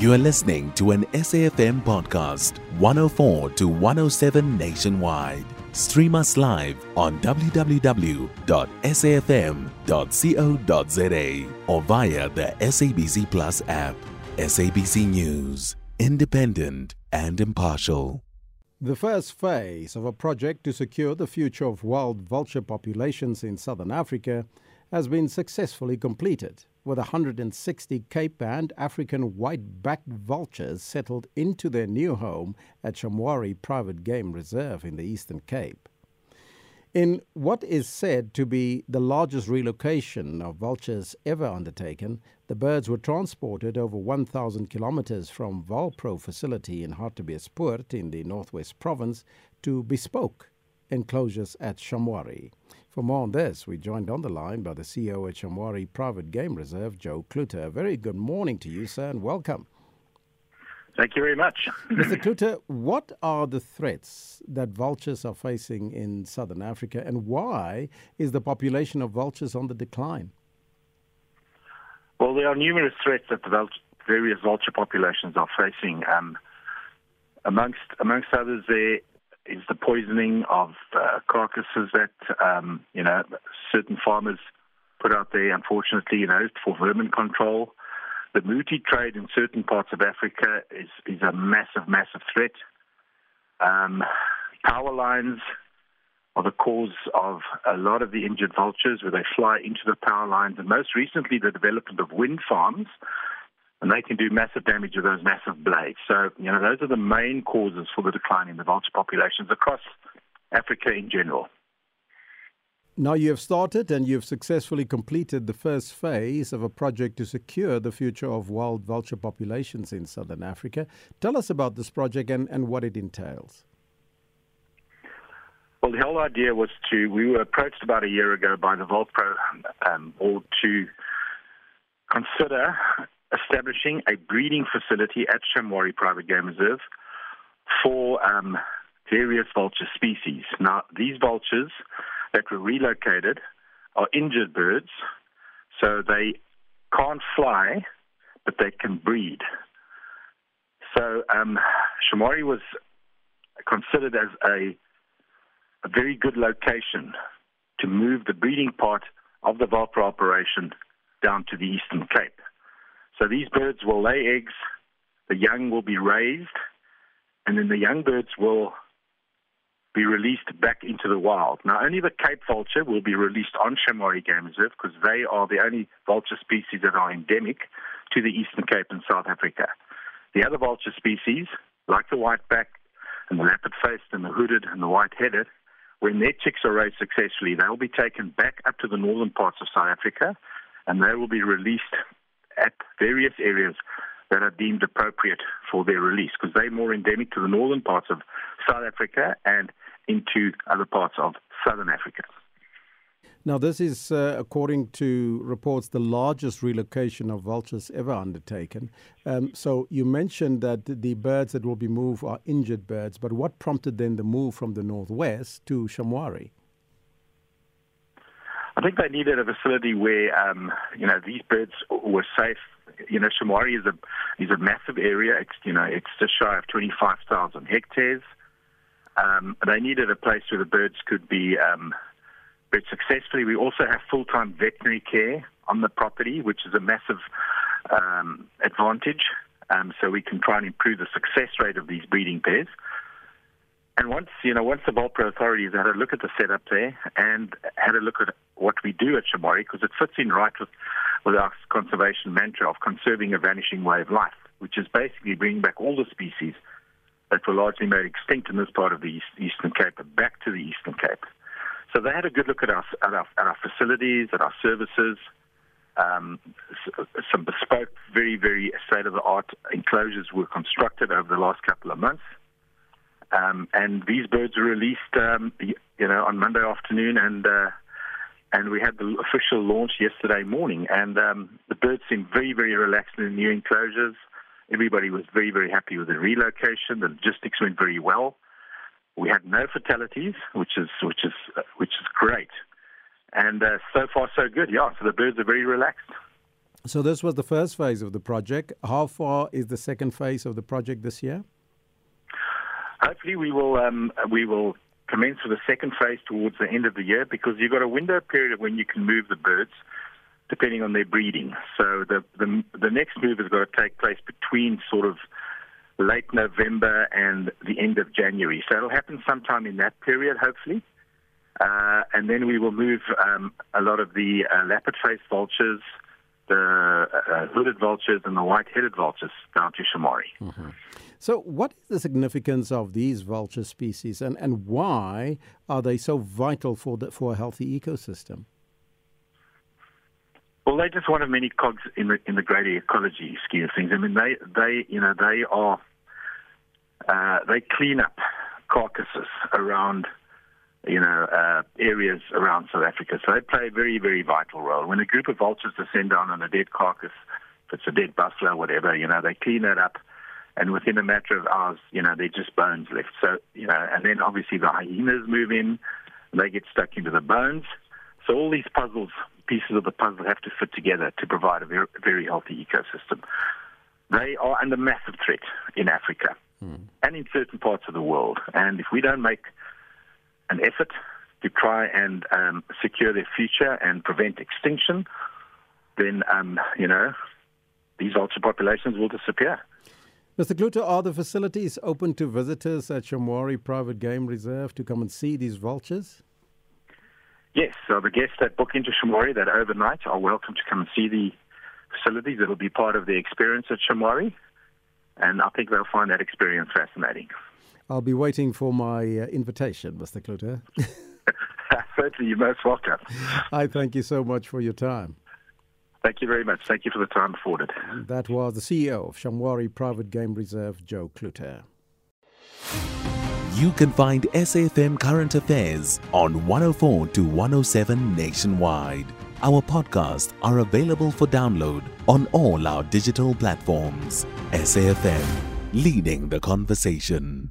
You are listening to an SAFM podcast, 104 to 107 nationwide. Stream us live on www.safm.co.za or via the SABC Plus app. SABC News, independent and impartial. The first phase of a project to secure the future of wild vulture populations in southern Africa has been successfully completed, with 160 Cape and African white-backed vultures settled into their new home at Shamwari Private Game Reserve in the Eastern Cape. In what is said to be the largest relocation of vultures ever undertaken, the birds were transported over 1,000 kilometers from VulPro facility in Hartbeespoort in the Northwest Province to bespoke enclosures at Shamwari. For more on this, we joined on the line by the CEO at Shamwari Private Game Reserve, Joe Cloete. Very good morning to you, sir, and welcome. Thank you very much. Mr. Cloete, what are the threats that vultures are facing in southern Africa, and why is the population of vultures on the decline? Well, there are numerous threats that the various vulture populations are facing. Um, amongst amongst others, there is the poisoning of uh, carcasses that um, you know certain farmers put out there. Unfortunately, you know, for vermin control. The muti trade in certain parts of Africa is, is a massive, massive threat. Um, power lines are the cause of a lot of the injured vultures where they fly into the power lines. And most recently, the development of wind farms, and they can do massive damage with those massive blades. So, you know, those are the main causes for the decline in the vulture populations across Africa in general. Now you have started and you've successfully completed the first phase of a project to secure the future of wild vulture populations in southern Africa. Tell us about this project and, and what it entails. Well, the whole idea was to, we were approached about a year ago by the VulPro um, board to consider establishing a breeding facility at Shamwari Private Game Reserve for um, various vulture species. Now, these vultures that were relocated are injured birds, so they can't fly, but they can breed. So um, Shamwari was considered as a, a very good location to move the breeding part of the vulture operation down to the Eastern Cape. So these birds will lay eggs, the young will be raised, and then the young birds will be released back into the wild. Now, only the Cape vulture will be released on Shamwari Game Reserve because they are the only vulture species that are endemic to the Eastern Cape in South Africa. The other vulture species, like the whiteback and the lappet-faced and the hooded and the white-headed, when their chicks are raised successfully, they will be taken back up to the northern parts of South Africa and they will be released various areas that are deemed appropriate for their release because they're more endemic to the northern parts of South Africa and into other parts of southern Africa. Now, this is, uh, according to reports, the largest relocation of vultures ever undertaken. Um, so, you mentioned that the birds that will be moved are injured birds, but what prompted then the move from the northwest to Shamwari? I think they needed a facility where, um, you know, these birds were safe. You know, Shamwari is a is a massive area. It's you know, it's just shy of twenty five thousand hectares. Um, they needed a place where the birds could be um, bred successfully. We also have full-time veterinary care on the property, which is a massive um, advantage. Um, so we can try and improve the success rate of these breeding pairs. And once, you know, once the VulPro authorities had a look at the setup there and had a look at what we do at Shamwari, because it fits in right with, with our conservation mantra of conserving a vanishing way of life, which is basically bringing back all the species that were largely made extinct in this part of the East, Eastern Cape back to the Eastern Cape. So they had a good look at our, at our, at our facilities, at our services, um, some bespoke, very, very state-of-the-art enclosures were constructed over the last couple of months. Um, and these birds were released, um, you know, on Monday afternoon, and uh, and we had the official launch yesterday morning. And um, the birds seemed very, very relaxed in the new enclosures. Everybody was very, very happy with the relocation. The logistics went very well. We had no fatalities, which is which is uh, which is great. And uh, so far, so good. Yeah, so the birds are very relaxed. So this was the first phase of the project. How far is the second phase of the project this year? Hopefully, we will um, we will commence with the second phase towards the end of the year because you've got a window period when you can move the birds, depending on their breeding. So the the, the next move has got to take place between sort of late November and the end of January. So it'll happen sometime in that period, hopefully. Uh, and then we will move um, a lot of the uh, lappet-faced vultures, the uh, hooded vultures, and the white-headed vultures down to Shamwari. Mm-hmm. So, what is the significance of these vulture species, and, and why are they so vital for the, for a healthy ecosystem? Well, they're just one of many cogs in the in the greater ecology scheme of things. I mean, they they you know they are uh, they clean up carcasses around you know uh, areas around South Africa. So they play a very very vital role. When a group of vultures descend down on a dead carcass, if it's a dead buffalo, whatever, you know, they clean that up and within a matter of hours, you know, they're just bones left. So, you know, and then obviously the hyenas move in, they get stuck into the bones. So all these puzzles, pieces of the puzzle have to fit together to provide a very, very healthy ecosystem. They are under massive threat in Africa hmm. and in certain parts of the world. And if we don't make an effort to try and um, secure their future and prevent extinction, then, um, you know, these vulture populations will disappear. Mr. Cloete, are the facilities open to visitors at Shamwari Private Game Reserve to come and see these vultures? Yes, so the guests that book into Shamwari that overnight are welcome to come and see the facilities. It'll be part of the experience at Shamwari, and I think they'll find that experience fascinating. I'll be waiting for my uh, invitation, Mr. Cloete. Certainly, you're most welcome. I thank you so much for your time. Thank you very much. Thank you for the time afforded. That was the CEO of Shamwari Private Game Reserve, Joe Cloete. You can find SAFM Current Affairs on 104 to 107 nationwide. Our podcasts are available for download on all our digital platforms. SAFM, leading the conversation.